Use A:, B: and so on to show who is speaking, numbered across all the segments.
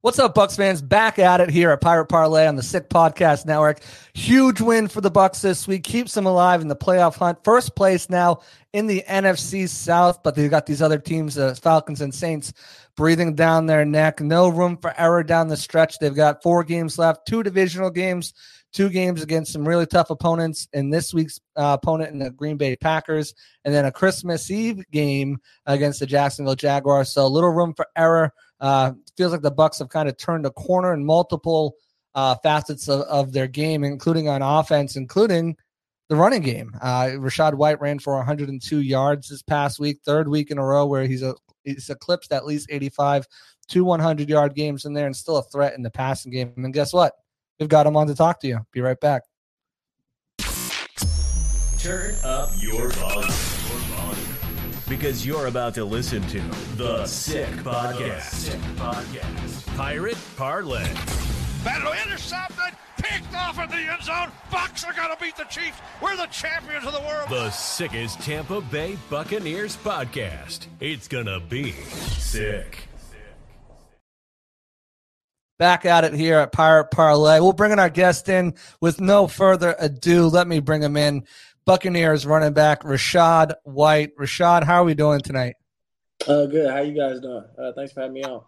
A: What's up, Bucs fans? Back at it here at Pirate Parlay on the Sick Podcast Network. Huge win for the Bucs this week. Keeps them alive in the playoff hunt. First place now in the NFC South, but they've got these other teams, the Falcons and Saints, breathing down their neck. No room for error down the stretch. They've got four games left, two divisional games, two games against some really tough opponents in this week's uh, opponent in the Green Bay Packers, and then a Christmas Eve game against the Jacksonville Jaguars. So little room for error uh, feels like the Bucs have kind of turned a corner in multiple uh, facets of, of, their game, including on offense, including the running game. Uh, Rachaad White ran for 102 yards this past week, third week in a row where he's a he's eclipsed at least 85 two 100 yard games in there and still a threat in the passing game. And guess what? We've got him on to talk to you. Be right back.
B: Turn up your volume because you're about to listen to the Sick Podcast. Sick Podcast. Pirate Parlay.
C: Battle intercepted, picked off in the end zone. Bucs are going to beat the Chiefs. We're the champions of the world.
B: The sickest Tampa Bay Buccaneers podcast. It's going to be sick.
A: Back at it here at Pirate Parlay. We'll bring in our guest in with no further ado. Let me bring him in. Buccaneers running back Rachaad White. Rachaad, how are we doing tonight?
D: Uh, good. How you guys doing? Uh, thanks for having me on.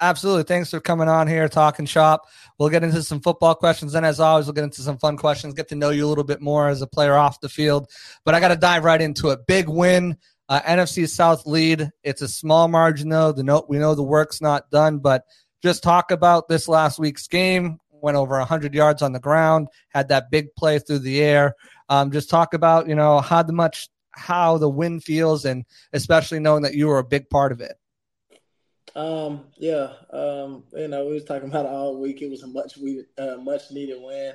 A: Absolutely. Thanks for coming on here, talking shop. We'll get into some football questions. And as always, we'll get into some fun questions, get to know you a little bit more as a player off the field. But I got to dive right into it. Big win, uh, NFC South lead. It's a small margin, though. The note we know the work's not done, but just talk about this last week's game. Went over 100 yards on the ground, had that big play through the air. Um, just talk about you know how the much how the win feels, and especially knowing that you were a big part of it.
D: Um, yeah, um, you know, we was talking about all week. It was a much we uh, much needed win.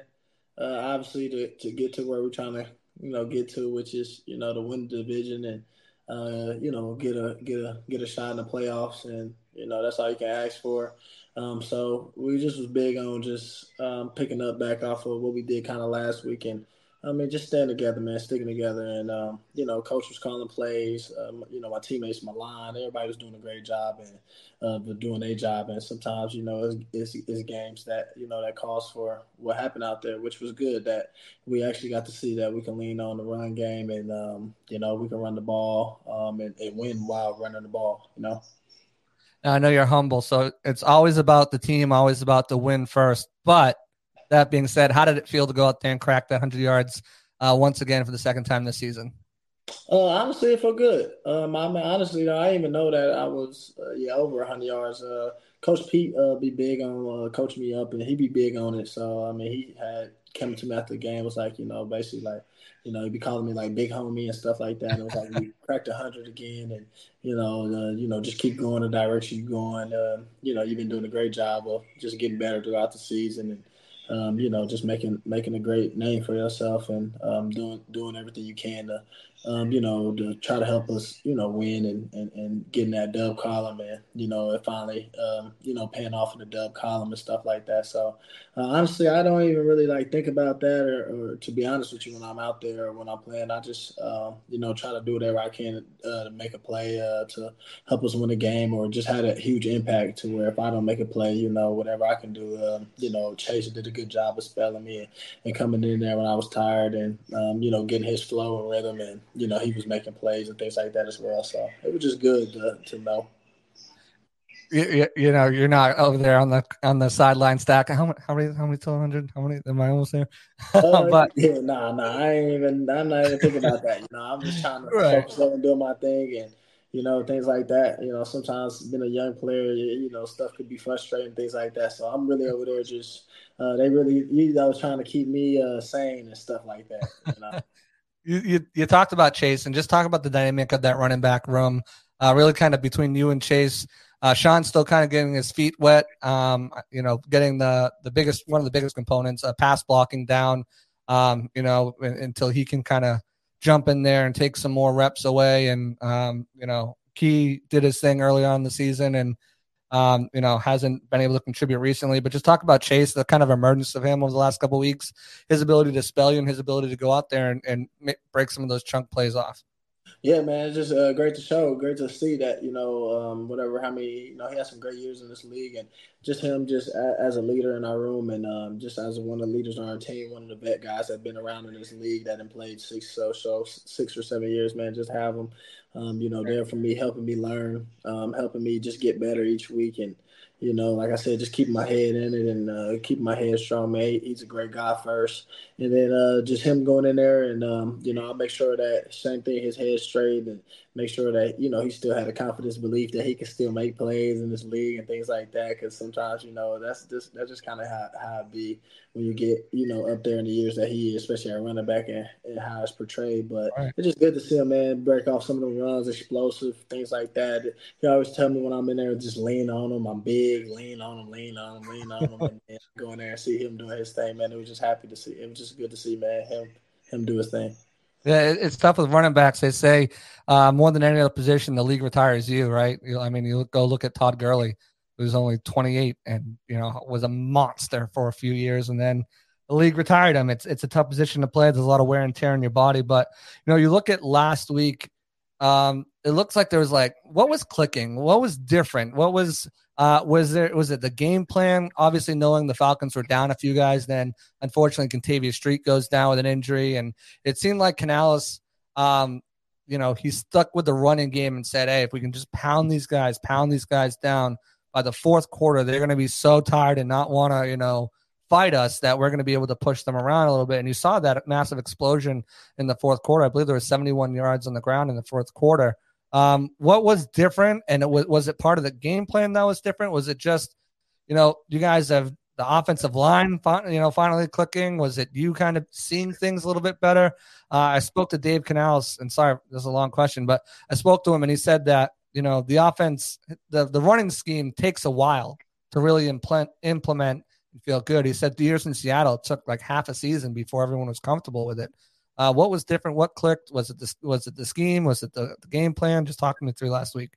D: Uh, obviously, to to get to where we're trying to you know get to, which is you know to win division and uh, you know get a get a get a shot in the playoffs, and you know that's all you can ask for. Um, so we just was big on just um, picking up back off of what we did kind of last week and I mean, just staying together, man, sticking together, and um, you know, coach was calling plays. Um, you know, my teammates, my line, everybody was doing a great job and uh, doing their job. And sometimes, you know, it's, it's, it's, games that you know that calls for what happened out there, which was good. That we actually got to see that we can lean on the run game, and um, you know, we can run the ball um, and, and win while running the ball. You know.
A: I know you're humble, so it's always about the team, always about the win first, but that being said, how did it feel to go out there and crack the 100 yards uh, once again for the second time this season?
D: Uh, honestly, it felt good. Um, I mean, honestly, I didn't even know that I was uh, yeah over 100 yards. Uh, Coach Peete uh, be big on uh, coaching me up, and he be big on it. So I mean, he had came to me after the game was like, you know, basically like, you know, he'd be calling me like big homie and stuff like that. And it was like we cracked 100 again, and you know, uh, you know, just keep going the direction you're going. Uh, you know, you've been doing a great job of just getting better throughout the season and um, you know, just making making a great name for yourself and um, doing doing everything you can to um, you know, to try to help us, you know, win and, and, and getting that dub column and, you know, and finally, um, you know, paying off in the dub column and stuff like that. So uh, honestly, I don't even really like think about that or, or, to be honest with you, when I'm out there or when I'm playing, I just, uh, you know, try to do whatever I can uh, to make a play uh, to help us win a game or just had a huge impact to where if I don't make a play, you know, whatever I can do, um, you know, Chase did a good job of spelling me and, and coming in there when I was tired and, um, you know, getting his flow and rhythm and, you know, he was making plays and things like that as well. So it was just good to, to know.
A: You, you, know, you're not over there on the on the sideline stack. How many? How many? How many? Two hundred? How many? Am I almost there?
D: Uh, but yeah, nah, nah. I ain't even. I'm not even thinking about that. You know, I'm just trying to right. focus on doing my thing and you know things like that. You know, sometimes being a young player, you, you know, stuff could be frustrating, things like that. So I'm really over there just. Uh, they really, you know, trying to keep me uh, sane and stuff like that. You know.
A: you, you, you talked about Chase and just talk about the dynamic of that running back room. Uh, really, kind of between you and Chase. Uh, Sean's still kind of getting his feet wet. Um, you know, getting the the biggest one of the biggest components, uh, pass blocking down. Um, you know, until he can kind of jump in there and take some more reps away. And um, you know, Key did his thing early on the season, and um, you know, hasn't been able to contribute recently. But just talk about Chase, the kind of emergence of him over the last couple weeks, his ability to spell you and his ability to go out there and, and break some of those chunk plays off.
D: Yeah, man, it's just uh, great to show, great to see that you know, um, whatever, how many, you know, he has some great years in this league, and just him, just a, as a leader in our room, and um, just as one of the leaders on our team, one of the vet guys that have been around in this league that have played six so so six or seven years, man, just have him, um, you know, there for me, helping me learn, um, helping me just get better each week, and you know, like I said, just keep my head in it and uh, keeping my head strong, man. He's a great guy first, and then uh, just him going in there and um, you know, I'll make sure that same thing, his head straight and make sure that you know he still had a confidence belief that he can still make plays in this league and things like that. Because sometimes you know that's just that's just kind of how how it be when you get you know up there in the years that he is, especially at running back and, and how it's portrayed. But right. it's just good to see him, man, break off some of the runs, explosive things like that. He always tell me when I'm in there, just lean on him. I'm big, lean on him, lean on him, lean on him, and go in there and see him doing his thing, man. It was just happy to see. It was just good to see, man, him him do his thing.
A: Yeah, it's tough with running backs. They say uh, more than any other position, the league retires you, right? I mean, you go look at Todd Gurley, who's only 28 and you know was a monster for a few years, and then the league retired him. It's it's a tough position to play. There's a lot of wear and tear in your body, but you know, you look at last week. Um, it looks like there was like what was clicking, what was different, what was uh, was there was it the game plan? Obviously, knowing the Falcons were down a few guys, then unfortunately, Kentavius Street goes down with an injury, and it seemed like Canales, um, you know, he stuck with the running game and said, "Hey, if we can just pound these guys, pound these guys down by the fourth quarter, they're going to be so tired and not want to, you know." fight us that we're going to be able to push them around a little bit and you saw that massive explosion in the fourth quarter i believe there was 71 yards on the ground in the fourth quarter um, what was different, and it was was it part of the game plan that was different? Was it just, you know, you guys have the offensive line, you know, finally clicking? Was it you kind of seeing things a little bit better? Uh, I spoke to Dave Canales, and sorry, this is a long question, but I spoke to him, and he said that you know the offense, the the running scheme takes a while to really implement implement and feel good. He said the years in Seattle took like half a season before everyone was comfortable with it. Uh, what was different? What clicked? Was it the was it the scheme? Was it the, the game plan? Just talking me through last week.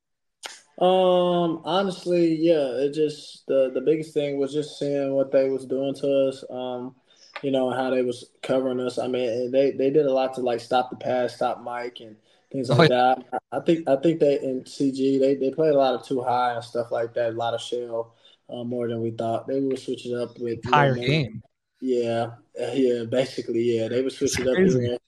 D: Um, honestly, yeah, it just the the biggest thing was just seeing what they was doing to us. Um, you know how they was covering us. I mean, they they did a lot to like stop the pass, stop Mike, and things like oh, yeah. that. I, I think I think they in CG they they played a lot of two high and stuff like that. A lot of shell uh, more than we thought. They would switch it up with
A: entire you know, game.
D: Yeah, uh, yeah, basically, yeah. They would switch it up here,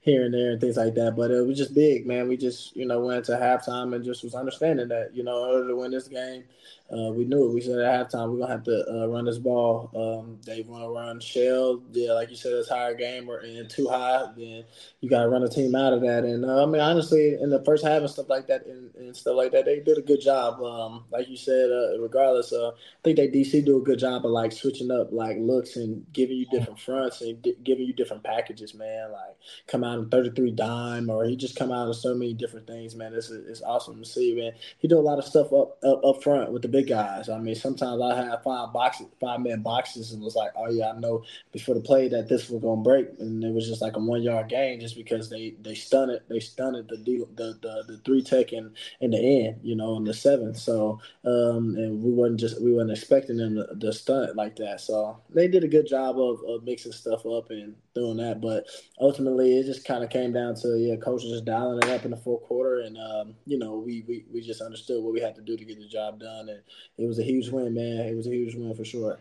D: here and there and things like that. But it was just big, man. We just, you know, went to halftime and just was understanding that, you know, in order to win this game, uh, we knew it. We said at halftime we're gonna have to uh, run this ball. Um, they want to run shell, yeah, like you said, it's higher game or and two high. Then you got to run a team out of that. And uh, I mean, honestly, in the first half and stuff like that, and, and stuff like that, they did a good job. Um, like you said, uh, regardless, uh, I think they DC do a good job of like switching up like looks and giving you different fronts and di- giving you different packages, man. Like come out in 33 dime or he just come out of so many different things, man. It's it's awesome to see, man. He do a lot of stuff up up, up front with the big big guys. I mean, sometimes I have five boxes, five man boxes, and was like, oh yeah, I know before the play that this was gonna break, and it was just like a one yard gain just because they they stunned they stunned the the the, the three tech in in the end, you know, in the seventh. So um, and we wasn't just we wasn't expecting them to, to stun it like that. So they did a good job of, of mixing stuff up and doing that, but ultimately it just kind of came down to yeah, coaches just dialing it up in the fourth quarter, and um, you know we, we we just understood what we had to do to get the job done, and it was a huge win, man. It was a huge win for sure.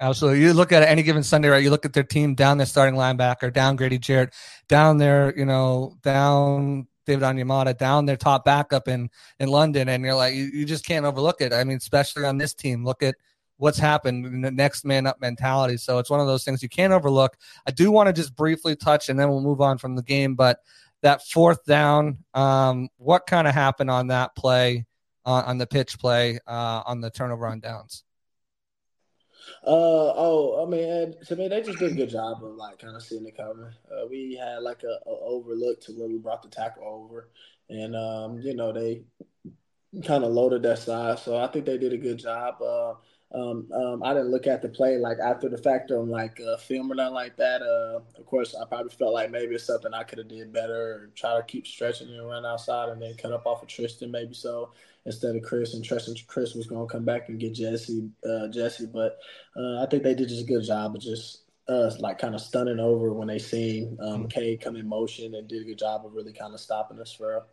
A: Absolutely. You look at any given Sunday, right? You look at their team down their starting linebacker, down Grady Jarrett, down their, you know, down David Onyemata, down their top backup in in London, and you're like, you, you just can't overlook it. I mean, especially on this team. Look at what's happened the next man up mentality. So it's one of those things you can't overlook. I do want to just briefly touch, and then we'll move on from the game. But that fourth down, um, what kind of happened on that play? On, on the pitch play uh, on the turnover on downs?
D: Uh oh, I mean, to me, they just did a good job of like kind of seeing it coming. Uh, we had like a, a, overlook to where we brought the tackle over, and um, you know they kind of loaded that side. So I think they did a good job. Uh, um, um, I didn't look at the play like after the fact on like uh, film or nothing like that. Uh, of course, I probably felt like maybe it's something I could have did better, or try to keep stretching and run outside, and then cut up off of Tristan maybe so instead of Chris, and Tristan Chris was going to come back and get Jesse uh, Jesse. But uh, I think they did just a good job of just uh, like kind of stunning over when they seen um, Cade come in motion and did a good job of really kind of stopping us for.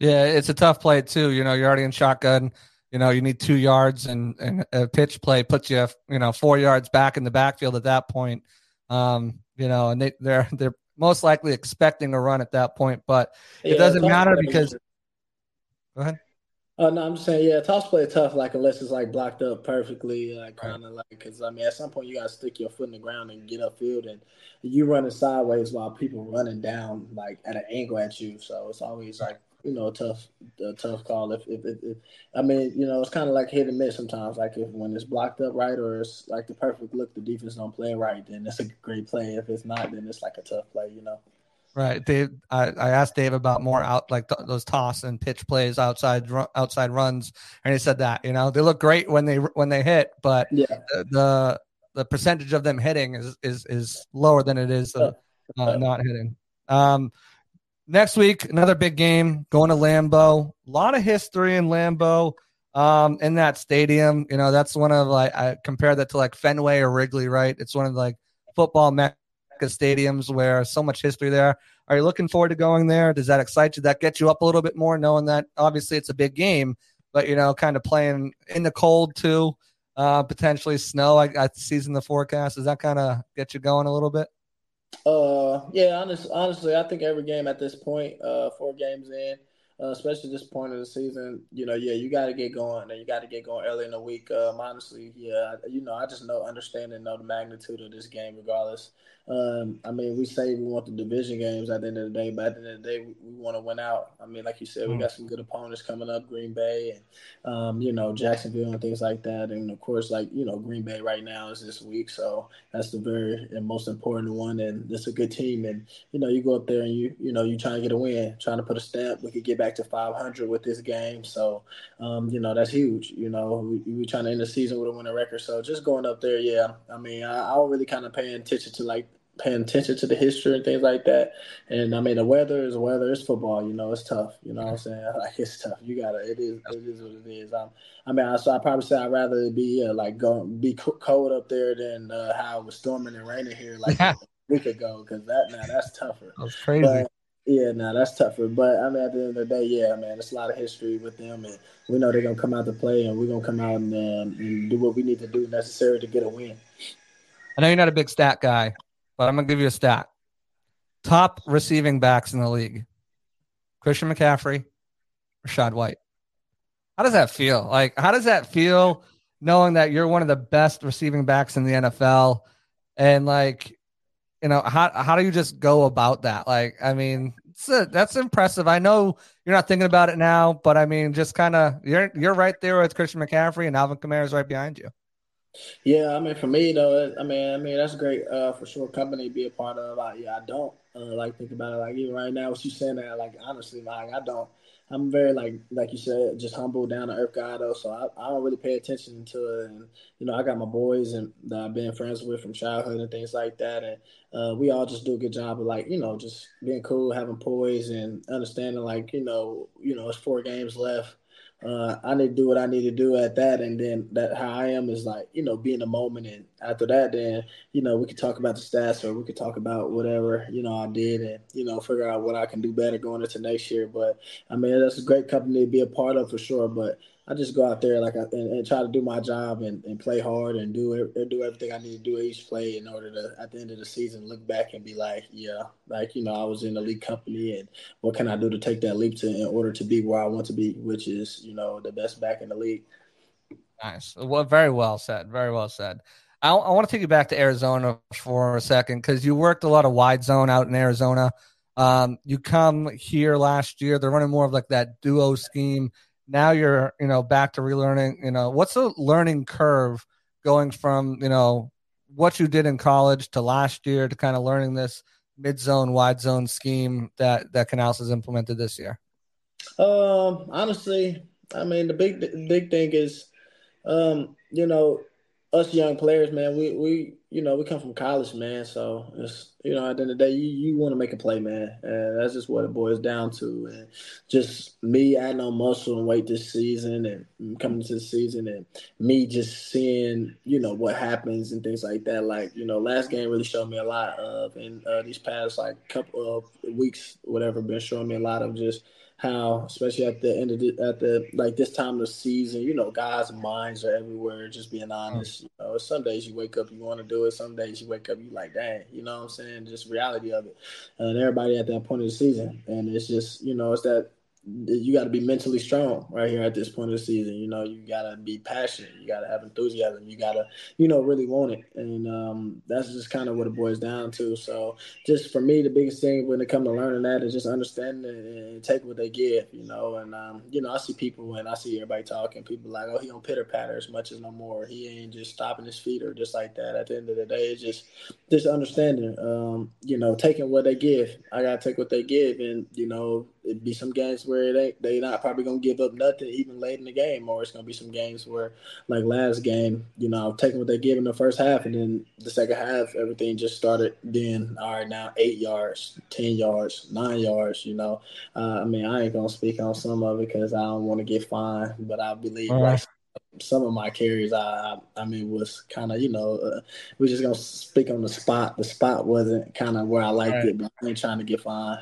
A: Yeah, it's a tough play too. You know, you're already in shotgun. You know, you need two yards, and and a pitch play puts you, you know, four yards back in the backfield at that point. Um, you know, and they they're they're most likely expecting a run at that point, but it doesn't matter because. Go ahead.
D: Oh no, I'm just saying, yeah, toss play tough, like unless it's like blocked up perfectly, like kind of like because I mean, at some point you gotta stick your foot in the ground and get upfield, and you running sideways while people running down like at an angle at you, so it's always like you know a tough, a tough call. If, if, if, if I mean, you know, it's kind of like hit and miss sometimes. Like if when it's blocked up right or it's like the perfect look, the defense don't play right, then it's a great play. If it's not, then it's like a tough play, you know.
A: Right, Dave. I, I asked Dave about more out like th- those toss and pitch plays outside outside runs, and he said that you know they look great when they when they hit, but
D: yeah.
A: the, the the percentage of them hitting is is is lower than it is uh, uh, not hitting. Um, next week, another big game going to Lambeau. A lot of history in Lambeau. Um, in that stadium, you know that's one of like I compare that to like Fenway or Wrigley, right? It's one of like football mecca stadiums where so much history there. Are you looking forward to going there? Does that excite you? That get you up a little bit more, knowing that obviously it's a big game, but you know, kind of playing in the cold too, uh, potentially snow. I, I season the forecast. Does that kind of get you going a little bit?
D: Uh, yeah. Honest, honestly, I think every game at this point, uh, four games in, uh, especially this point of the season, you know, yeah, you got to get going, and you got to get going early in the week. Um, honestly, yeah, you know, I just know, understand, and know the magnitude of this game, regardless. Um, I mean, we say we want the division games at the end of the day, but at the end of the day, we, we want to win out. I mean, like you said, we hmm. got some good opponents coming up, Green Bay and um, you know Jacksonville and things like that, and of course, like you know, Green Bay right now is this week, so that's the very and most important one, and it's a good team, and you know, you go up there and you you know you trying to get a win, trying to put a stamp. We could get back to 500 with this game, so um, you know that's huge. You know, we, we trying to end the season with a winning record, so just going up there, yeah. I mean, I, I don't really kind of paying attention to like paying attention to the history and things like that. And I mean, the weather is weather. It's football. You know, it's tough. You know what I'm saying? Like it's tough. You gotta. It is. It is what it is. Um, I mean, I, so I probably say I'd rather be uh, like go be cold up there than uh, how it was storming and raining here like a week ago. Because that now that's tougher.
A: That's crazy.
D: But, yeah, now nah, that's tougher. But I mean, at the end of the day, yeah, man, it's a lot of history with them, and we know they're gonna come out to play, and we're gonna come out and, um, and do what we need to do necessary to get a win.
A: I know you're not a big stat guy, but I'm gonna give you a stat. Top receiving backs in the league: Christian McCaffrey, Rachaad White. How does that feel? Like, how does that feel knowing that you're one of the best receiving backs in the NFL? And like, you know, how how do you just go about that? Like, I mean, a, that's impressive. I know you're not thinking about it now, but I mean, just kind of you're you're right there with Christian McCaffrey and Alvin Kamara is right behind you.
D: Yeah, I mean, for me though, I mean, I mean that's great uh, for sure. Company to be a part of. I, yeah, I don't uh, like think about it. Like even right now, what you saying that, like honestly, like I don't. I'm very like like you said, just humble, down to earth guy though. So I, I don't really pay attention to it. And you know, I got my boys and that I've been friends with from childhood and things like that. And uh, we all just do a good job of like you know just being cool, having poise, and understanding like you know you know it's four games left uh, I need to do what I need to do at that, and then that how I am is like you know be in the moment, and after that, then you know we could talk about the stats or we could talk about whatever you know I did, and you know figure out what I can do better going into next year. But I mean that's a great company to be a part of for sure. But I just go out there like I, and, and, try to do my job and, and play hard and do and do everything I need to do each play in order to at the end of the season look back and be like, yeah, like you know I was in a league company and what can I do to take that leap to in order to be where I want to be, which is you know the best back in the league.
A: Nice. Well, very well said. Very well said. I, I want to take you back to Arizona for a second because you worked a lot of wide zone out in Arizona. Um, you come here last year. They're running more of like that duo scheme now you're you know back to relearning you know what's the learning curve going from you know what you did in college to last year to kind of learning this mid zone wide zone scheme that that Canales has implemented this year?
D: Um honestly i mean the big big thing is um you know us young players, man, we we you know we come from college, man. So it's you know at the end of the day, you you want to make a play, man, and that's just what it boils down to. And just me adding on muscle and weight this season, and coming to the season, and me just seeing you know what happens and things like that. Like you know, last game really showed me a lot of, and uh, these past like couple of weeks, whatever, been showing me a lot of just how, especially at the end of the, at the like this time of the season, you know, guys' minds are everywhere. Just being honest, mm. you know, some days you wake up you want to do it. Some days you wake up you like, dang, you know what I'm saying? Just reality of it, and everybody at that point of the season, and it's just you know, it's that you got to be mentally strong right here at this point of the season. You know, you got to be passionate. You got to have enthusiasm. You got to, you know, really want it. And um, that's just kind of what it boils down to. So, just for me, the biggest thing when it comes to learning that is just understanding and take what they give, you know. And, um, you know, I see people and I see everybody talking, people like, oh, he don't pitter patter as much as no more. He ain't just stopping his feet or just like that. At the end of the day, it's just, just understanding, um, you know, taking what they give. I got to take what they give. And, you know, it'd be some games where they they not probably gonna give up nothing even late in the game, or it's gonna be some games where like last game, you know, taking what they give in the first half, and then the second half, everything just started. Then all right, now eight yards, ten yards, nine yards. You know, uh, I mean, I ain't gonna speak on some of it because I don't want to get fined, but I believe right. like some of my carries, I, I mean, was kind of, you know, uh, we're just gonna speak on the spot. The spot wasn't kind of where I liked right. it, but I ain't trying to get fined.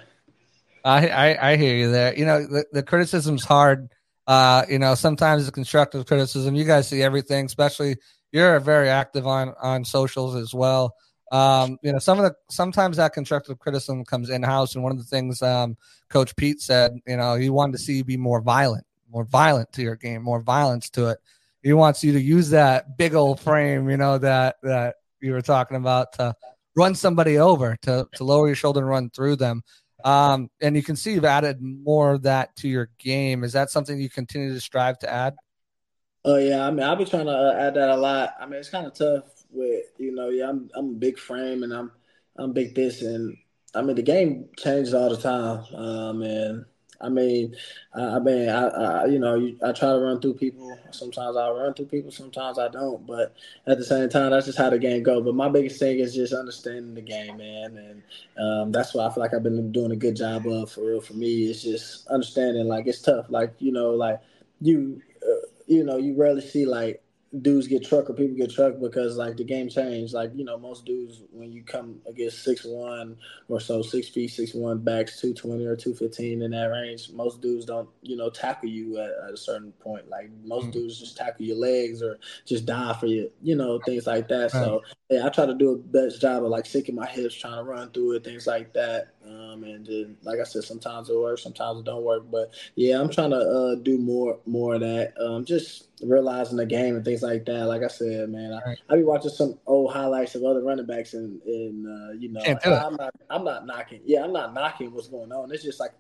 A: I, I, I hear you there. You know, the, the criticism's hard. Uh, you know, sometimes it's constructive criticism. You guys see everything, especially you're very active on on socials as well. Um, you know, some of the sometimes that constructive criticism comes in house, and one of the things um, Coach Peete said, you know, he wanted to see you be more violent, more violent to your game, more violence to it. He wants you to use that big old frame, you know, that that you were talking about to run somebody over, to to lower your shoulder and run through them. Um, and you can see you've added more of that to your game. Is that something you continue to strive to add?
D: Oh yeah, I mean, I've been trying to uh, add that a lot. I mean, it's kind of tough with you know, yeah, I'm I'm a big frame and I'm I'm big this and I mean the game changes all the time, um, and I mean, I, I mean, I, I, you know, I try to run through people. Sometimes I run through people. Sometimes I don't. But at the same time, that's just how the game goes. But my biggest thing is just understanding the game, man, and um, that's why I feel like I've been doing a good job of for real. For me, it's just understanding. Like it's tough. Like you know, like you, uh, you know, you rarely see like dudes get truck or people get truck because like the game changed. Like you know, most dudes when you come against six one or so, six feet, six one backs, two twenty or two fifteen in that range. Most dudes don't you know tackle you at, at a certain point. Like most mm-hmm. dudes just tackle your legs or just die for you, you know, things like that. Right. So yeah, I try to do a best job of like sinking my hips, trying to run through it, things like that. Um, and then, like I said, sometimes it works, sometimes it don't work. But yeah, I'm trying to uh, do more more of that. Um, just realizing the game and things like that. Like I said, man, I, I be watching some old highlights of other running backs, and and uh, you know, I'm not I'm not knocking. Yeah, I'm not knocking what's going on. It's just like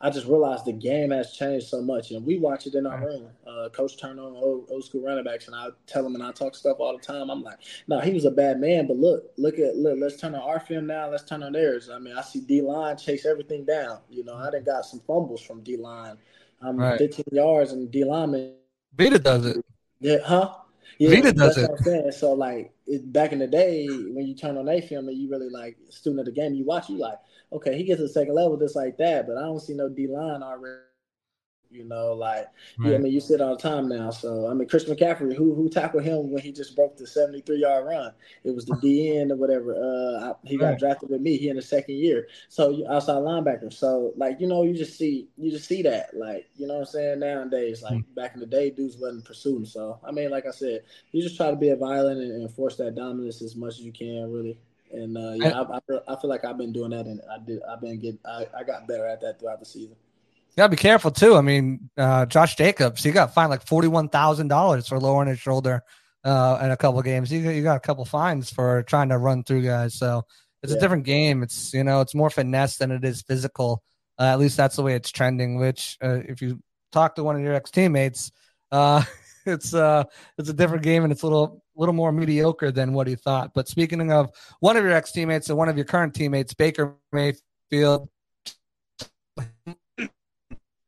D: I just realized the game has changed so much, and we watch it in our room. Uh, Coach turn on old, old school running backs, and I tell him and I talk stuff all the time. I'm like, no, he was a bad man, but look, look at look. Let's turn on our film now. Let's turn on theirs. I mean, I see D line chase everything down. You know, I done got some fumbles from D line. I'm right. 15 yards, and D lineman.
A: Vita does it.
D: Yeah, huh? Yeah, Vita does it. So like it, back in the day, when you turn on a film and you really like student of the game, you watch, you like, okay, he gets the second level just like that, but I don't see no D line already you know, like right. yeah, I mean, you sit all the time now. So I mean, Chris McCaffrey, who who tackled him when he just broke the seventy three yard run? It was the DN or whatever. Uh, I, he got drafted with me. He in the second year. So outside linebacker. So like you know, you just see you just see that. Like you know what I'm saying nowadays. Like mm-hmm. back in the day, dudes wasn't pursuing. So I mean, like I said, you just try to be a violent and, and force that dominance as much as you can, really. And uh, yeah, I, I, feel, I, feel, like I've been doing that, and I did. I've been getting. I, I got better at that throughout the season.
A: You gotta be careful too. I mean, uh, Josh Jacobs, he got fined like forty one thousand dollars for lowering his shoulder uh, in a couple games. You, you got a couple fines for trying to run through guys. So it's yeah. a different game. It's you know it's more finesse than it is physical. Uh, at least that's the way it's trending. Which uh, if you talk to one of your ex teammates, uh, it's uh it's a different game and it's a little little more mediocre than what he thought. But speaking of one of your ex teammates and one of your current teammates, Baker Mayfield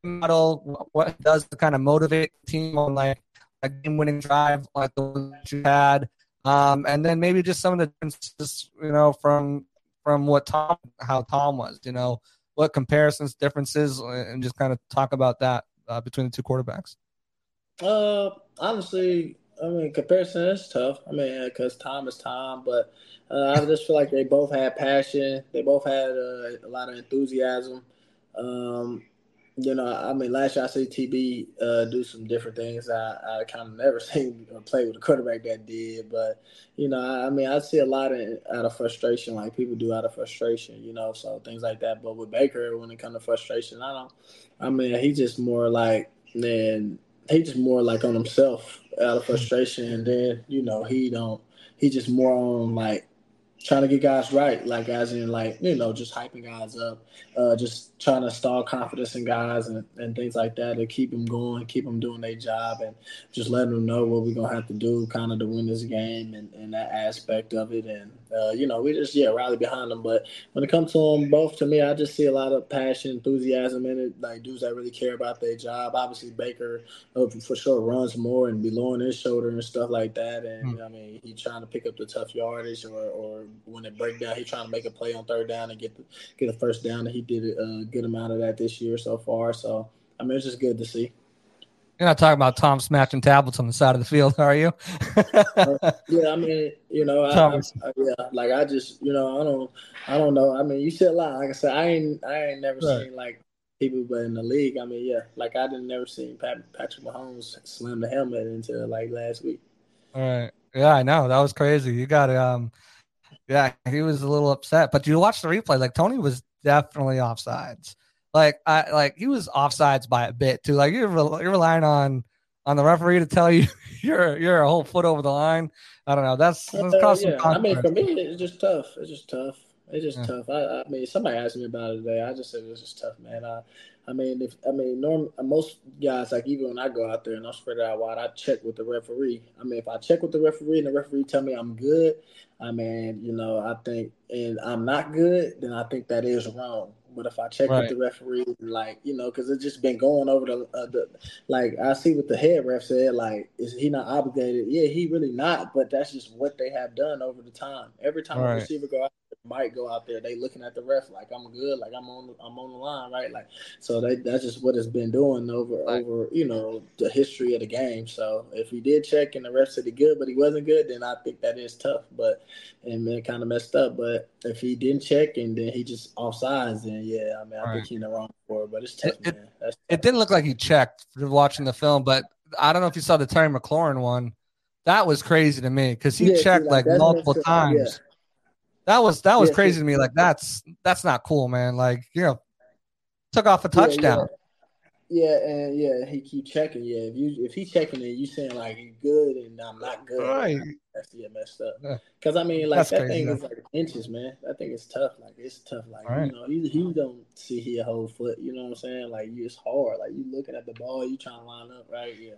A: model, what does to kind of motivate the team on like a game winning drive like the one you had. Um, and then maybe just some of the differences, you know, from from what Tom, how Tom was, you know, what comparisons, differences, and just kind of talk about that uh, between the two quarterbacks.
D: Uh, honestly, I mean, comparison is tough. I mean, because Tom is Tom, but uh, I just feel like they both had passion. They both had uh, a lot of enthusiasm. Um, you know, I mean, last year I see TB uh, do some different things. I, I kind of never seen play with a quarterback that did, but you know, I, I, mean, I see a lot of out of frustration, like people do out of frustration, you know, so things like that. But with Baker, when it comes to frustration, I don't. I mean, he's just more like man, he just more like on himself out of frustration, and then you know, he don't. He just more on like trying to get guys right, like as in like you know just hyping guys up, uh, just trying to stall confidence in guys and, and things like that to keep them going, keep them doing their job, and just letting them know what we're gonna have to do, kind of to win this game and, and that aspect of it, and uh, you know we just yeah rally behind them. But when it comes to them both, to me, I just see a lot of passion, enthusiasm in it, like dudes that really care about their job. Obviously Baker uh, for sure runs more and be lowering his shoulder and stuff like that, and mm. I mean he's trying to pick up the tough yardage or or when it break down, he's trying to make a play on third down and get the, get a first down. And he did a good amount of that this year so far. So I mean, it's just good to see.
A: You're not talking about Tom smashing tablets on the side of the field, are you?
D: yeah, I mean, you know, I, I, I, yeah, like I just, you know, I don't, I don't know. I mean, you said a lot. Like I said, I ain't, I ain't never right. seen like people, but in the league, I mean, yeah, like I didn't never seen Pat, Patrick Mahomes slam the helmet until like last week.
A: All right. Yeah, I know that was crazy. You got um, yeah, he was a little upset. But you watch the replay, like Toney was definitely offsides. Like I like he was offsides by a bit too. Like you're you're relying on on the referee to tell you you're you're a whole foot over the line. I don't know. That's, that's
D: uh, yeah. I mean, for me, it's just tough. It's just tough. It's just yeah. tough. I, I mean, somebody asked me about it today. I just said it's just tough, man. I, I mean, if I mean, norm most guys like even when I go out there and I'm spread out wide, I check with the referee. I mean, if I check with the referee and the referee tell me I'm good, I mean, you know, I think, and I'm not good, then I think that is wrong. But if I check right. with the referee, like you know, because it's just been going over the, uh, the, like I see what the head ref said. Like, is he not obligated? Yeah, he really not. But that's just what they have done over the time. Every time right. a receiver go out, might go out there, they looking at the ref like I'm good, like I'm on, I'm on the line, right? Like, so they, that's just what it's been doing over, right. over, you know, the history of the game. So if he did check and the ref said he good, but he wasn't good, then I think that is tough. But and man, kind of messed up. But if he didn't check and then he just offsides, then yeah, I mean, I right. think he's in the wrong for it. But it's tough, it, man. Tough.
A: It didn't look like he checked watching the film, but I don't know if you saw the Terry McLaurin one. That was crazy to me because he yeah, checked like, like multiple times. Yeah that was that was yeah, crazy to me. Like that's that's not cool, man. Like you know, took off a touchdown.
D: Yeah, yeah. and yeah, he keep checking. Yeah, if you if he's checking it, you saying like he's good and I'm not good. Right. That's yeah messed up. Because I mean, like that's that thing is like inches, man. That thing is tough. Like it's tough. Like right. you know, you, you don't see his whole foot. You know what I'm saying? Like it's hard. Like you looking at the ball, you trying to line up, right? Yeah.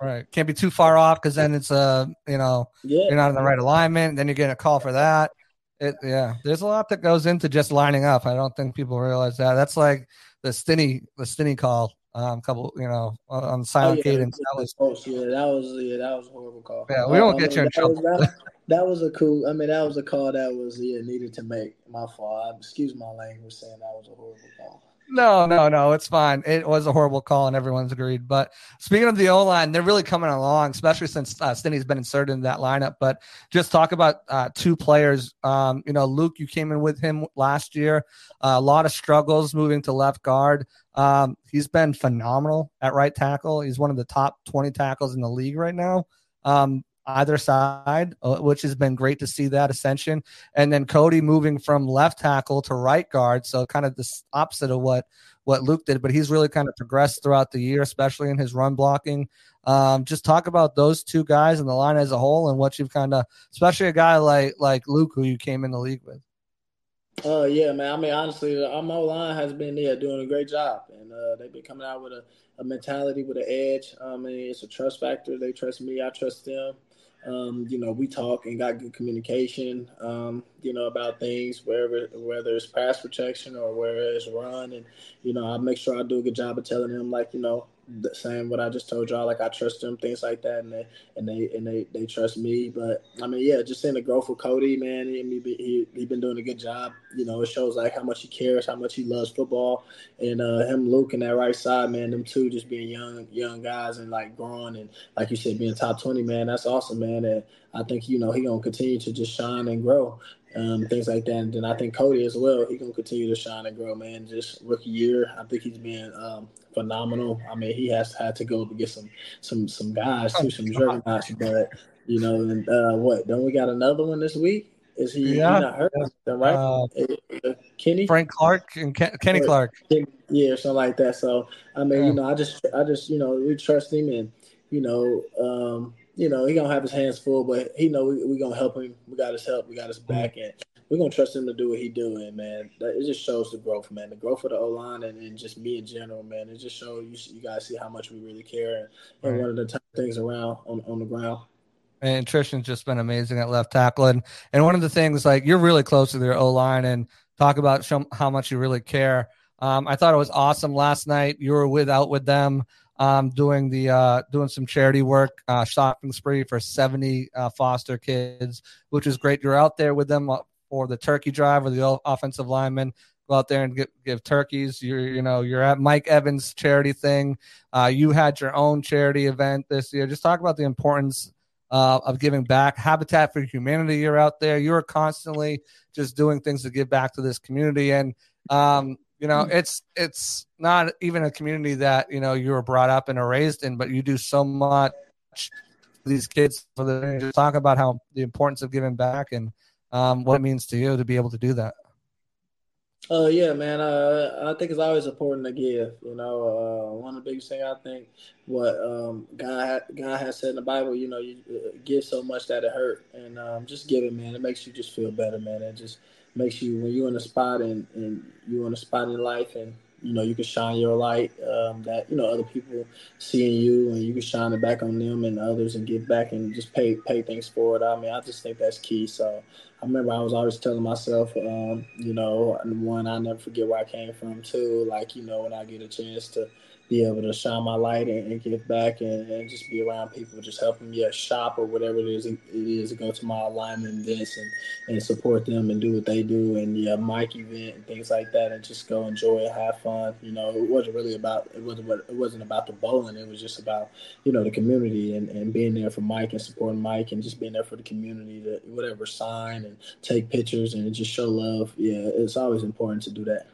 A: Right. Can't be too far off because then it's a uh, you know yeah. you're not in the right alignment. Then you're getting a call for that. It, yeah, there's a lot that goes into just lining up. I don't think people realize that. That's like the Stinnie, the Stinnie call. Um, couple, you know, on silent oh, yeah, cadence.
D: That was, oh, yeah, that was, yeah, that was a horrible call.
A: Yeah, we won't get you in trouble.
D: Was, that, that, was a cool. I mean, that was a call that was yeah needed to make. My fault. Excuse my language, saying that was a horrible call.
A: No, no, no. It's fine. It was a horrible call, and everyone's agreed. But speaking of the O line, they're really coming along, especially since uh, Stinnie's been inserted in that lineup. But just talk about uh, two players. Um, you know, Luke, you came in with him last year. Uh, a lot of struggles moving to left guard. Um, he's been phenomenal at right tackle. He's one of the top 20 tackles in the league right now. Um, either side, uh, which has been great to see that ascension. And then Cody moving from left tackle to right guard, so kind of the opposite of what what Luke did, but he's really kind of progressed throughout the year, especially in his run blocking. Um, just talk about those two guys and the line as a whole, and what you've kind of, especially a guy like like Luke, who you came in the league with.
D: Uh, yeah, man. I mean, honestly, our O line has been yeah doing a great job, and uh, they've been coming out with a, a mentality with an edge. I mean, it's a trust factor. They trust me. I trust them. Um, you know, we talk and got good communication, um, you know, about things, wherever, whether it's pass protection or whether it's run. And, you know, I make sure I do a good job of telling them, like, you know, same what I just told y'all. Like I trust them, things like that, and they and they and they, they trust me. But I mean, yeah, just seeing the growth of Cody, man, he he he been doing a good job. You know, it shows like how much he cares, how much he loves football, and uh, him, Luke, and that right side, man, them two just being young young guys and like growing and like you said, being top twenty, man, that's awesome, man. And I think you know he gonna continue to just shine and grow um, things like that. And then I think Cody as well, he gonna continue to shine and grow, man. Just rookie year, I think he's been um, phenomenal. I mean, he has had to go to get some some some guys too, some juggernauts. But you know, and uh, what? Don't we got another one this week? Is he, yeah, he not hurt? Yeah. Right? Uh,
A: uh, Kenny Frank Clark and Ken, Kenny Clark.
D: Yeah, something like that. So I mean, yeah. you know, I just I just you know we trust him and you know. um you know, he gonna have his hands full, but he know we, we gonna help him. We got his help. We got his back, and we're gonna trust him to do what he doing, man. That, it just shows the growth, man. The growth of the O line and, and just me in general, man. It just shows you, you guys see how much we really care and, right. one of the top things around on on the ground.
A: And Tristan's just been amazing at left tackle, and and one of the things like you're really close to their O line, and talk about show, how much you really care. Um, I thought it was awesome last night. You were with out with them um, doing the uh, doing some charity work, uh, shopping spree for 70 uh, foster kids, which is great. You're out there with them uh, for the turkey drive or the offensive lineman. Go out there and get, give turkeys. You're you know you're at Mike Evans charity thing. Uh, you had your own charity event this year. Just talk about the importance uh, of giving back. Habitat for Humanity, you're out there. You're constantly just doing things to give back to this community. And um, you know, mm. it's it's not even a community that you know you were brought up and raised in, but you do so much these kids for the talk about how the importance of giving back and um, what it means to you to be able to do that.
D: Uh, yeah, man. Uh, I think it's always important to give. You know, uh, one of the biggest things I think what um, God God has said in the Bible. You know, you uh, give so much that it hurt, and um, just giving, man. It makes you just feel better, man. It just makes you when you're in a spot and, and you're in a spot in life and you know you can shine your light um, that you know other people seeing you and you can shine it back on them and others and give back and just pay pay things forward i mean i just think that's key. So i remember i was always telling myself um, you know one i never forget where i came from too like you know when i get a chance to be able to shine my light and, and give back and, and, just be around people, just help them, yeah, shop or whatever it is it is to go to my alignment events and, and support them and do what they do and yeah, mic event and things like that and just go enjoy it, have fun. You know, it wasn't really about it wasn't it wasn't about the bowling. It was just about you know the community and, and being there for Mike and supporting Mike and just being there for the community to whatever sign and take pictures and just show love. Yeah, it's always important to do that.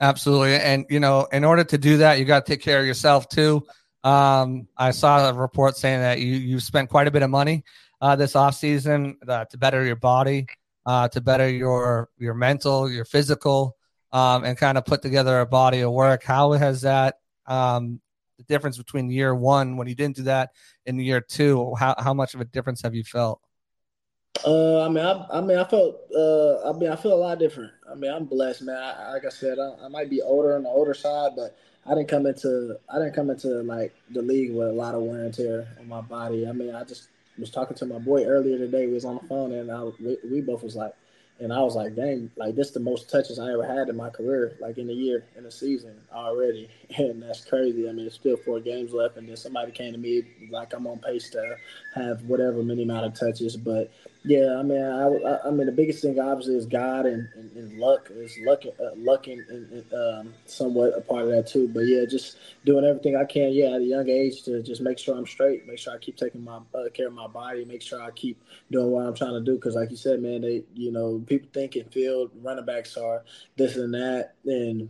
A: Absolutely. And, you know, in order to do that, you got to take care of yourself too. Um, I saw a report saying that you, you spent quite a bit of money uh, this off season uh, to better your body, uh, to better your, your mental, your physical, um, and kind of put together a body of work. How has that, um, the difference between year one when you didn't do that in year two, how, how much of a difference have you felt?
D: Uh, I mean, I, I mean, I felt, uh, I mean, I feel a lot different. I mean, I'm blessed, man. I, like I said, I, I, might be older on the older side, but I didn't come into, I didn't come into like the league with a lot of wear and tear on my body. I mean, I just was talking to my boy earlier today. We was on the phone, and I, we, we both was like, and I was like, dang, like this is the most touches I ever had in my career, like in a year, in a season already. And that's crazy. I mean, it's still four games left, and then somebody came to me like I'm on pace to have whatever many amount of touches. But yeah, I mean, I, I mean, the biggest thing obviously is God and, and, and luck. Is luck, uh, luck, and, and um, somewhat a part of that too. But yeah, just doing everything I can. Yeah, at a young age to just make sure I'm straight, make sure I keep taking my uh, care of my body, make sure I keep doing what I'm trying to do. Because like you said, man, they, you know, people think in feel running backs are this and that, and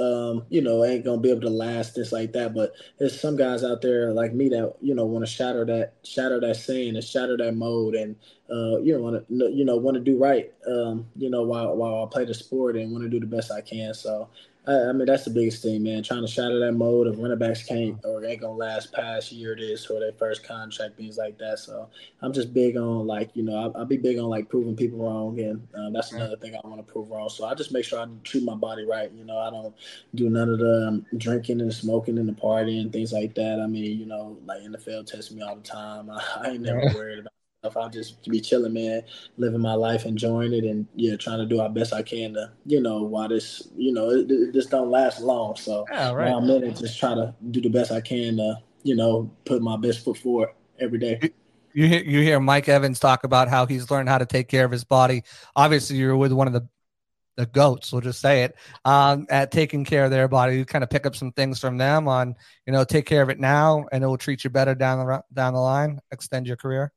D: um, you know, ain't gonna be able to last this like that. But there's some guys out there like me that you know want to shatter that, shatter that saying, and shatter that mode, and uh, you know want to you know want to do right. Um, you know, while while I play the sport and want to do the best I can. So I, I, mean, that's the biggest thing, man. Trying to shatter that mode of running backs can't or ain't gonna last past year this or their first contract, things like that. So I'm just big on like you know I, will be big on like proving people wrong, and um, that's another thing I want to prove wrong. So I just make sure I treat my body right. You know, I don't do none of the um, drinking and smoking and the party and things like that. I mean, you know, like NFL tests me all the time. I, I ain't never worried about I'll just be chilling, man, living my life, enjoying it, and yeah, trying to do our best I can to, you know, while this, you know, it, it just don't last long. So
A: yeah, right.
D: I'm in it, just try to do the best I can to, you know, put my best foot forward every day.
A: You hear, you hear Mike Evans talk about how he's learned how to take care of his body. Obviously, you're with one of the the goats, we'll just say it, um, at taking care of their body. You kind of pick up some things from them on, you know, take care of it now, and it will treat you better down the down the line, extend your career.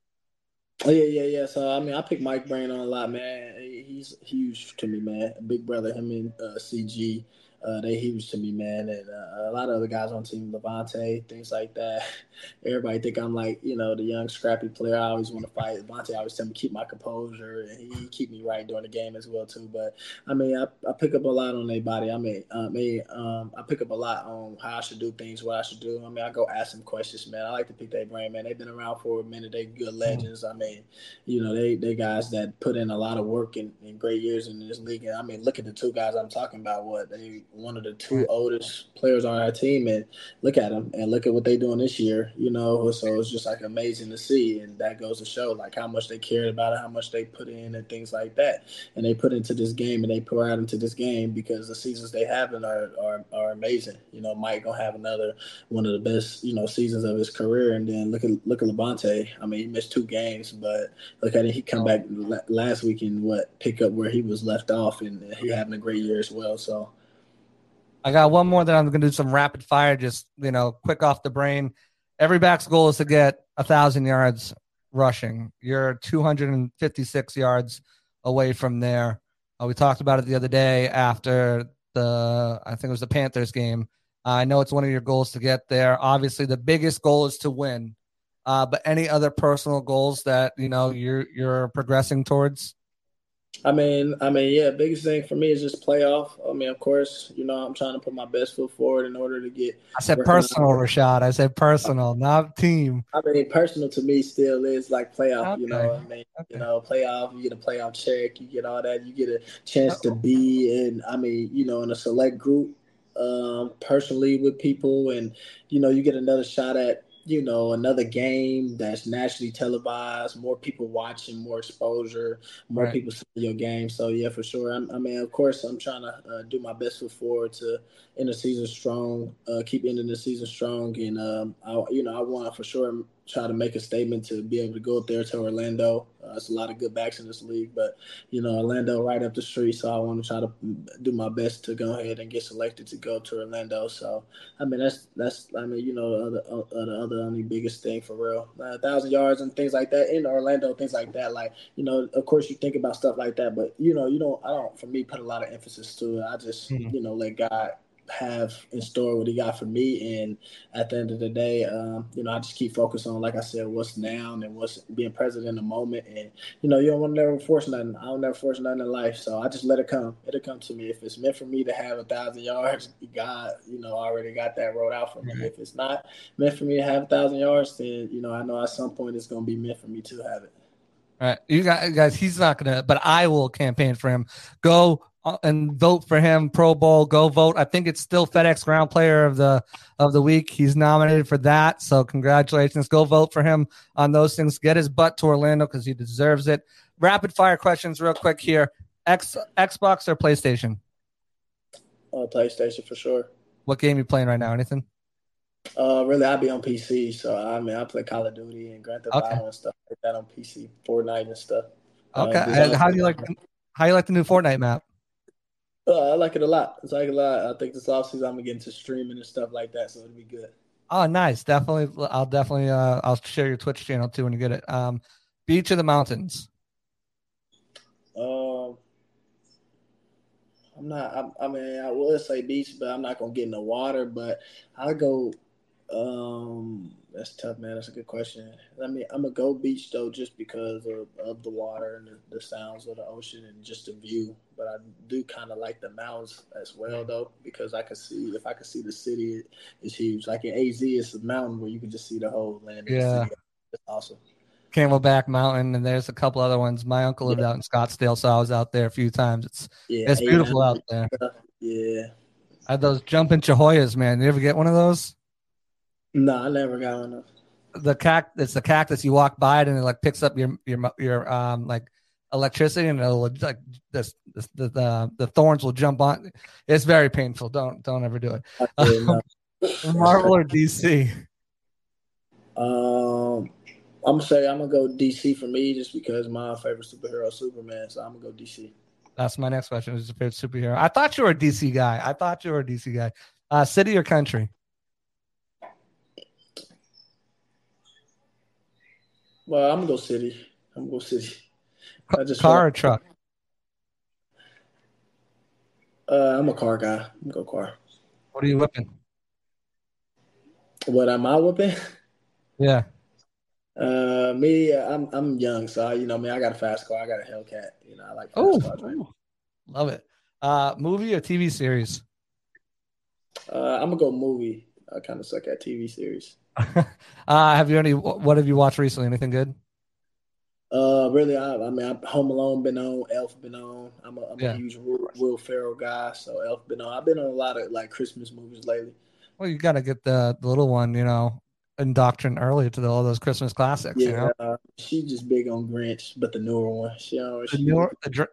D: Oh yeah, yeah, yeah. So I mean, I pick Mike Brain on a lot, man. He's huge to me, man. Big brother, him and uh, CG. Uh, they huge to me, man, and uh, a lot of other guys on team, Lavonte, things like that. Everybody think I'm like, you know, the young scrappy player. I always want to fight. Lavonte always tell me keep my composure, and he keep me right during the game as well too. But I mean, I, I pick up a lot on their body. I mean, I mean, um, I pick up a lot on how I should do things, what I should do. I mean, I go ask them questions, man. I like to pick their brain, man. They've been around for a minute. They good mm-hmm. legends. I mean, you know, they they guys that put in a lot of work and, and great years in this league. And I mean, look at the two guys I'm talking about. What they one of the two oldest players on our team, and look at them and look at what they're doing this year. You know, so it's just like amazing to see, and that goes to show like how much they cared about it, how much they put in, and things like that. And they put into this game, and they pour out into this game because the seasons they have are are, are amazing. You know, Mike gonna have another one of the best you know seasons of his career, and then look at look at Lavonte. I mean, he missed two games, but look at it. He come back last week and what pick up where he was left off, and he having a great year as well. So
A: I got one more that I'm going to do some rapid fire, just you know, quick off the brain. Every back's goal is to get a thousand yards rushing. You're 256 yards away from there. Uh, we talked about it the other day after the, I think it was the Panthers game. Uh, I know it's one of your goals to get there. Obviously, the biggest goal is to win. Uh, but any other personal goals that you know you're you're progressing towards?
D: I mean, I mean, yeah. Biggest thing for me is just playoff. I mean, of course, you know, I'm trying to put my best foot forward in order to get.
A: I said personal, Rachaad. I said personal, not team.
D: I mean, personal to me still is like playoff. Okay. You know, I mean, okay. you know, playoff. You get a playoff check. You get all that. You get a chance to be in. I mean, you know, in a select group, um, personally with people, and you know, you get another shot at you know, another game that's nationally televised, more people watching, more exposure, more right. people seeing your game. So yeah, for sure. I'm, i mean, of course, I'm trying to uh, do my best foot forward to end the season strong, uh, keep ending the season strong, and um, I, you know, I want for sure try to make a statement to be able to go up there to Orlando. Uh, it's a lot of good backs in this league, but you know Orlando right up the street, so I want to try to do my best to go ahead and get selected to go to Orlando. So I mean that's that's I mean you know the other uh, the other only biggest thing for real, a uh, thousand yards and things like that in Orlando, things like that. Like you know, of course you think about stuff like that, but you know you don't I don't for me put a lot of emphasis to it. I just mm-hmm. you know let God have in store what he got for me. And at the end of the day, um, you know, I just keep focused on, like I said, what's now and what's being present in the moment. And, you know, you don't want to never force nothing. I don't never force nothing in life. So I just let it come. It'll come to me. If it's meant for me to have a thousand yards, God, you know, already got that road out for me. Mm-hmm. If it's not meant for me to have a thousand yards, then, you know, I know at some point it's going to be meant for me to have it.
A: All right, you guys, he's not gonna, but I will campaign for him. Go and vote for him Pro Bowl. Go vote. I think it's still FedEx Ground Player of the of the week. He's nominated for that. So congratulations. Go vote for him on those things. Get his butt to Orlando because he deserves it. Rapid fire questions, real quick here. X Xbox or PlayStation?
D: Uh, PlayStation for sure.
A: What game you playing right now? Anything?
D: Uh, really, I'll be on PC. So I mean, I play Call of Duty and Grand Theft okay. Auto and stuff like that on PC, Fortnite and stuff.
A: Okay. Uh, how do you like? How do you like the new Fortnite map?
D: Uh, I like it a lot. It's like a lot. I think this offseason I'm gonna get into streaming and stuff like that, so it'll be good.
A: Oh, nice. Definitely. I'll definitely. Uh, I'll share your Twitch channel too when you get it. Um, beach or the mountains?
D: Um, I'm not. I, I mean, I would say beach, but I'm not gonna get in the water. But I go. Um, that's tough, man. That's a good question. I mean, I'm gonna go beach though, just because of, of the water and the, the sounds of the ocean and just the view. But I do kind of like the mountains as well, though, because I can see if I can see the city, it's huge. Like in AZ, it's a mountain where you can just see the whole land.
A: Yeah,
D: it's awesome.
A: Camelback Mountain, and there's a couple other ones. My uncle lived yeah. out in Scottsdale, so I was out there a few times. It's yeah, it's beautiful out there.
D: Yeah,
A: I had those jumping Chollas, man. You ever get one of those?
D: No, I never got one of.
A: the cact it's the cactus. You walk by it and it like picks up your your your um like electricity and it'll like this, this the, the the thorns will jump on. It's very painful. Don't don't ever do it.
D: Yeah,
A: Marvel or DC?
D: Um, I'm gonna say I'm gonna go DC for me just because my favorite superhero is Superman, so I'm gonna go DC.
A: That's my next question. Is your favorite superhero? I thought you were a DC guy. I thought you were a DC guy. Uh, city or country?
D: Well, I'm gonna go city. I'm gonna go city. I just
A: Car or truck?
D: Uh, I'm a car guy. I'm gonna go car.
A: What are you whipping?
D: What am I whipping?
A: Yeah.
D: Uh, me, I'm I'm young, so you know me. I got a fast car. I got a Hellcat. You know, I like fast
A: Oh, love it. Uh, movie or TV series?
D: Uh, I'm gonna go movie. I kind of suck at TV series.
A: uh, have you any? What have you watched recently? Anything good?
D: Uh, really, I, I mean, I, Home Alone been on, Elf been on. I'm a, I'm
A: Yeah.
D: a huge Will, Will Ferrell guy, so Elf been on. I've been on a lot of like Christmas movies lately.
A: Well, you got to get the, the little one, you know, indoctrined early to the, all those Christmas classics. You know,
D: uh, she just big on Grinch, but the newer one. She, uh,
A: the
D: she,
A: newer, the,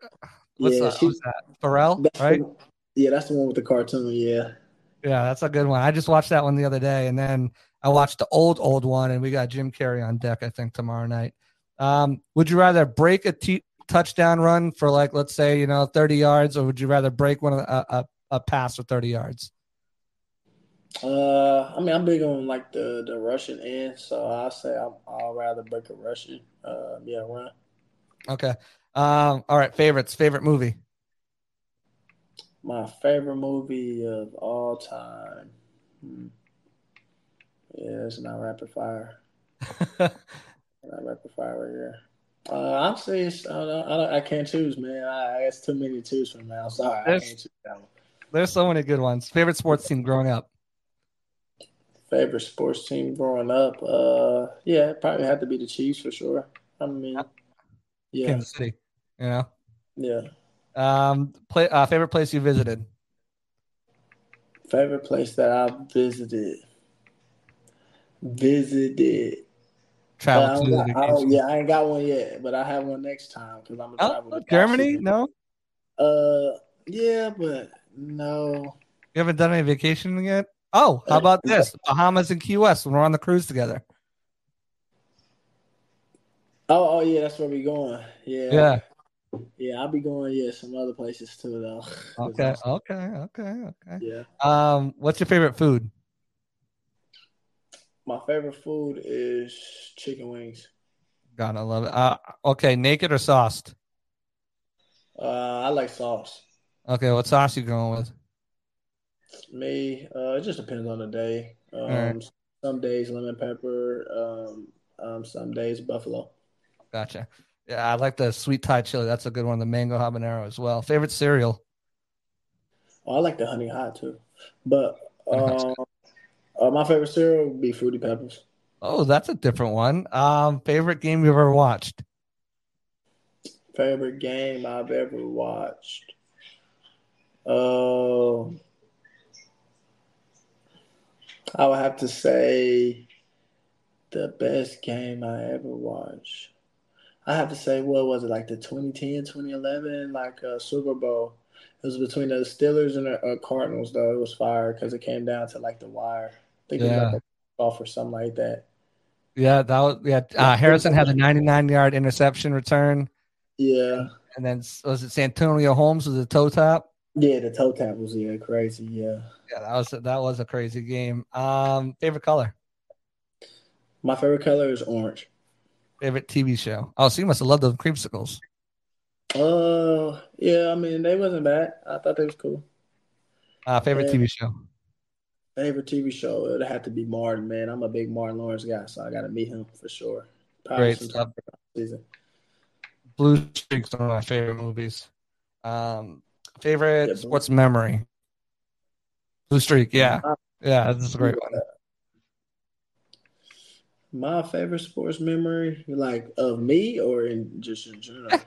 A: what's,
D: yeah,
A: that?
D: she,
A: what's that? Pharrell, right?
D: the, yeah, that's the one with the cartoon. Yeah,
A: Yeah, that's a good one. I just watched that one the other day, and then I watched the old old one, and we got Jim Carrey on deck. I think tomorrow night. Um, would you rather break a t- touchdown run for like let's say you know thirty yards, or would you rather break one of a, a a pass for thirty yards?
D: uh, I mean, I'm big on like the the rushing end, so I say I'm, I'll rather break a rushing. Uh, yeah, run.
A: Okay. Um, all right. Favorites. Favorite movie.
D: My favorite movie of all time. Hmm. Yeah, it's not rapid fire. Not rapid fire right here. Uh, I'm serious. I don't know. I, don't, I can't choose, man. I, I it's too many to choose from. I'm sorry. I
A: There's-
D: can't choose that one.
A: There's so many good ones. Favorite sports team growing up.
D: Favorite sports team growing up? Uh, yeah, it probably had to be the Chiefs for sure. I mean, yeah,
A: Kansas City. You know.
D: yeah.
A: Um, play, uh, favorite place you visited.
D: Favorite place that I visited. Visited.
A: Travel to.
D: got- I yeah, I ain't got one yet, but I have one next time because I'm gonna travel
A: Oh,
D: to
A: Germany? No,
D: Uh, yeah, but no.
A: you haven't done any vacation yet. Oh, how about this? Bahamas and Key West when we're on the cruise together.
D: Oh, oh yeah, that's where we going. Yeah,
A: Yeah.
D: yeah. I'll be going. Yeah, some other places too, though.
A: Okay. Okay. Okay. Okay.
D: Yeah,
A: Um, what's your favorite food?
D: My favorite food is chicken wings.
A: God, I love it. Uh, okay, naked or sauced?
D: Uh, I like sauce.
A: Okay, what sauce you going with?
D: Me, uh, it just depends on the day. Um,
A: Alright.
D: some days lemon pepper. Um, um, some days buffalo.
A: Gotcha. Yeah, I like the sweet Thai chili. That's a good one. The mango habanero as well. Favorite cereal?
D: Oh, I like the honey hot too, but um, uh, my favorite cereal would be fruity pebbles.
A: Oh, that's a different one. Um, favorite game you've ever watched?
D: Favorite game I've ever watched. Uh, I would have to say the best game I ever watched. I have to say, what was it, like the 2010, 2011, like uh, Super Bowl? It was between the Steelers and the uh, Cardinals, though. It was fire because it came down to like the wire. Think it
A: Yeah.
D: was like a off or something like that.
A: Yeah, that was yeah. Uh, Harrison had the 99 yard interception return,
D: Yeah.
A: and then was it Santonio Holmes with the toe tap?
D: Yeah, the toe tap was yeah crazy. Yeah.
A: Yeah, that was a, that was a crazy game. Um, favorite color,
D: My favorite color is orange.
A: favorite TV show. Oh, so you must have loved those creamsicles.
D: Uh, yeah, I mean, they wasn't bad. I thought they was cool.
A: Uh, favorite
D: Yeah.
A: TV show.
D: Favorite TV show, it'd have to be Martin, man. I'm a big Martin Lawrence guy, so I got to meet him for sure. Probably
A: Great
D: this season.
A: Blue Streak's one of my favorite movies. Um, favorite
D: Yeah,
A: sports memory. Blue Streak, yeah, yeah, that's a great one.
D: My favorite sports memory, like of me or in just in general.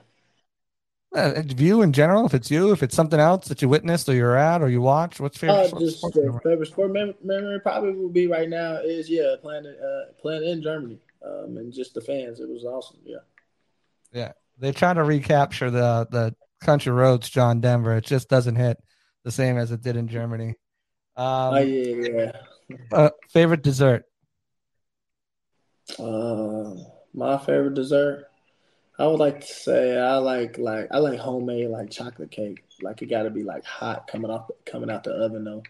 A: Uh, view in general, if it's you, if it's something else that you witnessed or you're at or you watch, what's favorite?
D: Uh,
A: sport-
D: just
A: sport memory?
D: favorite sport mem- memory probably will be right now is yeah playing uh, playing in Germany um, and just the fans. It was awesome. Yeah. Yeah.
A: they try to recapture the the country roads, John Denver. It just doesn't hit the same as it did in Germany. Um,
D: oh yeah, yeah.
A: uh, favorite dessert?
D: Uh, my favorite dessert, I would like to say I like like I like homemade like chocolate cake. Like it got to be like hot coming off coming out the oven though.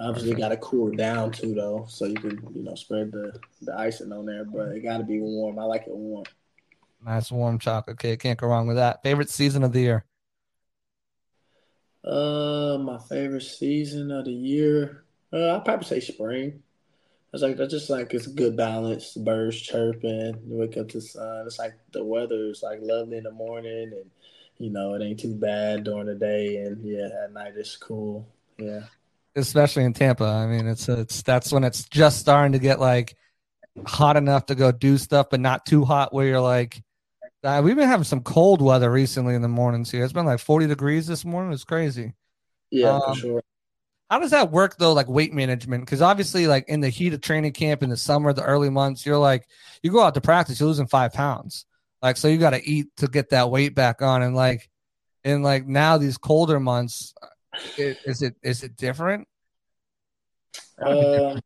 D: Obviously, got to cool down too though, so you can you know spread the the icing on there. But it got to be warm. I like it warm.
A: Nice warm chocolate cake. Can't go wrong with that. Favorite season of the year?
D: Uh, my favorite season of the year, uh, I'd probably say spring. It's like that's just like it's a good balance. Birds chirping, you wake up to the sun. It's like the weather is like lovely in the morning, and you know it ain't too bad during the day, and yeah, at night it's cool. Yeah,
A: Especially in Tampa. I mean, it's it's that's when it's just starting to get like hot enough to go do stuff, but not too hot where you're like. Uh, we've been having some cold weather recently in the mornings here. It's been like 40 degrees this morning. It's crazy.
D: yeah,
A: Um,
D: for sure.
A: How does that work though, like weight management? Because obviously, like in the heat of training camp in the summer, the early months, you're like, you go out to practice, you're losing five pounds. Like, so you got to eat to get that weight back on. And like, in like now these colder months, i- is it is it different?
D: Um,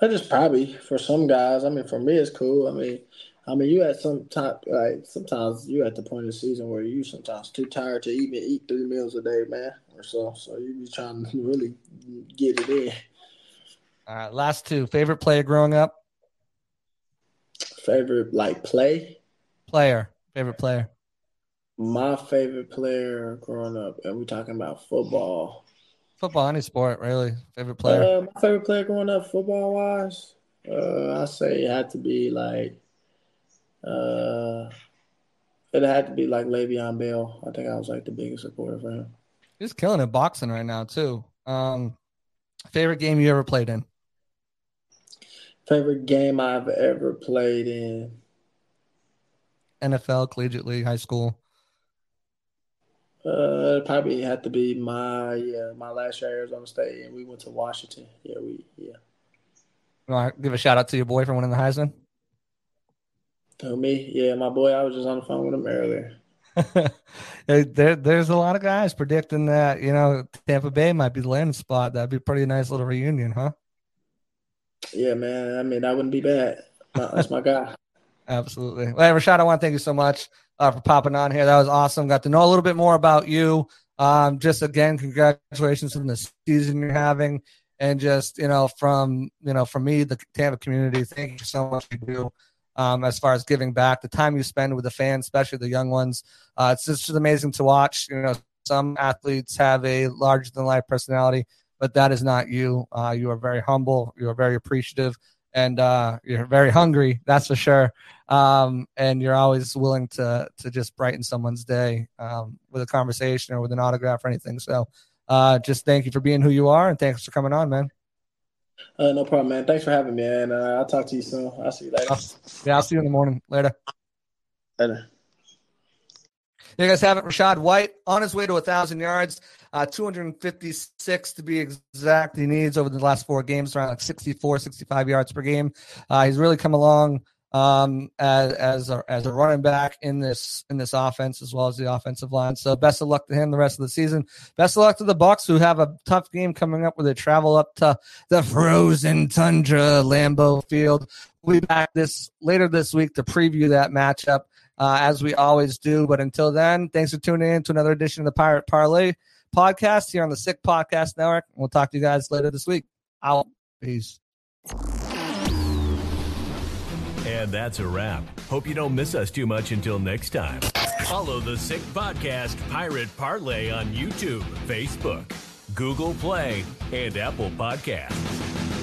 D: I just probably for some guys. I mean, for me, it's cool. I mean, I mean, you at some time like sometimes you at the point of the season where you sometimes too tired to even eat three meals a day, man, so. So you be trying to really get it in.
A: All right, last two. Favorite player growing up?
D: Favorite like play.
A: Player. Favorite player.
D: My favorite player growing up, and we're talking about football.
A: Football, any sport, really. Favorite player.
D: Uh, my favorite player growing up, football wise, uh, I say it had to be like, uh, it had to be like Le'Veon Bell. I think I was like the biggest supporter for him.
A: He's killing it boxing right now too. Um, favorite game you ever played in?
D: Favorite game I've ever played in.
A: NFL, collegiate league, high school.
D: Uh, probably had to be my yeah my last year at Arizona State, and we went to Washington. Yeah, we yeah.
A: You want to give a shout out to your boy for winning the Heisman?
D: To me, yeah, my boy. I was just on the phone with him earlier.
A: there, there's a lot of guys predicting that you know Tampa Bay might be the landing spot. That'd be a pretty nice little reunion, huh?
D: Yeah, man. I mean, that wouldn't be bad. That's my guy.
A: Absolutely. Well, Rachaad, I want to thank you so much uh, for popping on here. That was awesome. Got to know a little bit more about you. Um, just again, congratulations on the season you're having, and just you know from you know from me, the Tampa community. Thank you so much you do. Um, as far as giving back, the time you spend with the fans, especially the young ones, uh, it's just amazing to watch. You know, some athletes have a larger than life personality, but that is not you. Uh, you are very humble. You are very appreciative, and uh, you're very hungry. That's for sure um, and you're always willing to to just brighten someone's day um, with a conversation or with an autograph or anything. So, uh, just thank you for being who you are, and thanks for coming on, man.
D: Uh, no problem, man. Thanks for having me, and uh, I'll talk to you soon. I'll see you later.
A: Yeah, I'll see you in the morning. Later.
D: Later.
A: There you guys have it. Rachaad White on his way to a thousand yards, uh, 256 to be exact. He needs over the last four games around like 64, 65 yards per game. Uh, he's really come along um, as as a, as a running back in this in this offense as well as the offensive line. So best of luck to him the rest of the season. Best of luck to the Bucs who have a tough game coming up where they travel up to the frozen tundra Lambeau Field. We'll be back this later this week to preview that matchup uh, as we always do. But until then, thanks for tuning in to another edition of the Pirate Parlay podcast here on the Sick Podcast Network. We'll talk to you guys later this week. Out. Peace.
B: And that's a wrap. Hope you don't miss us too much until next time. Follow the Sick Podcast Pirate Parlay on YouTube, Facebook, Google Play, and Apple Podcasts.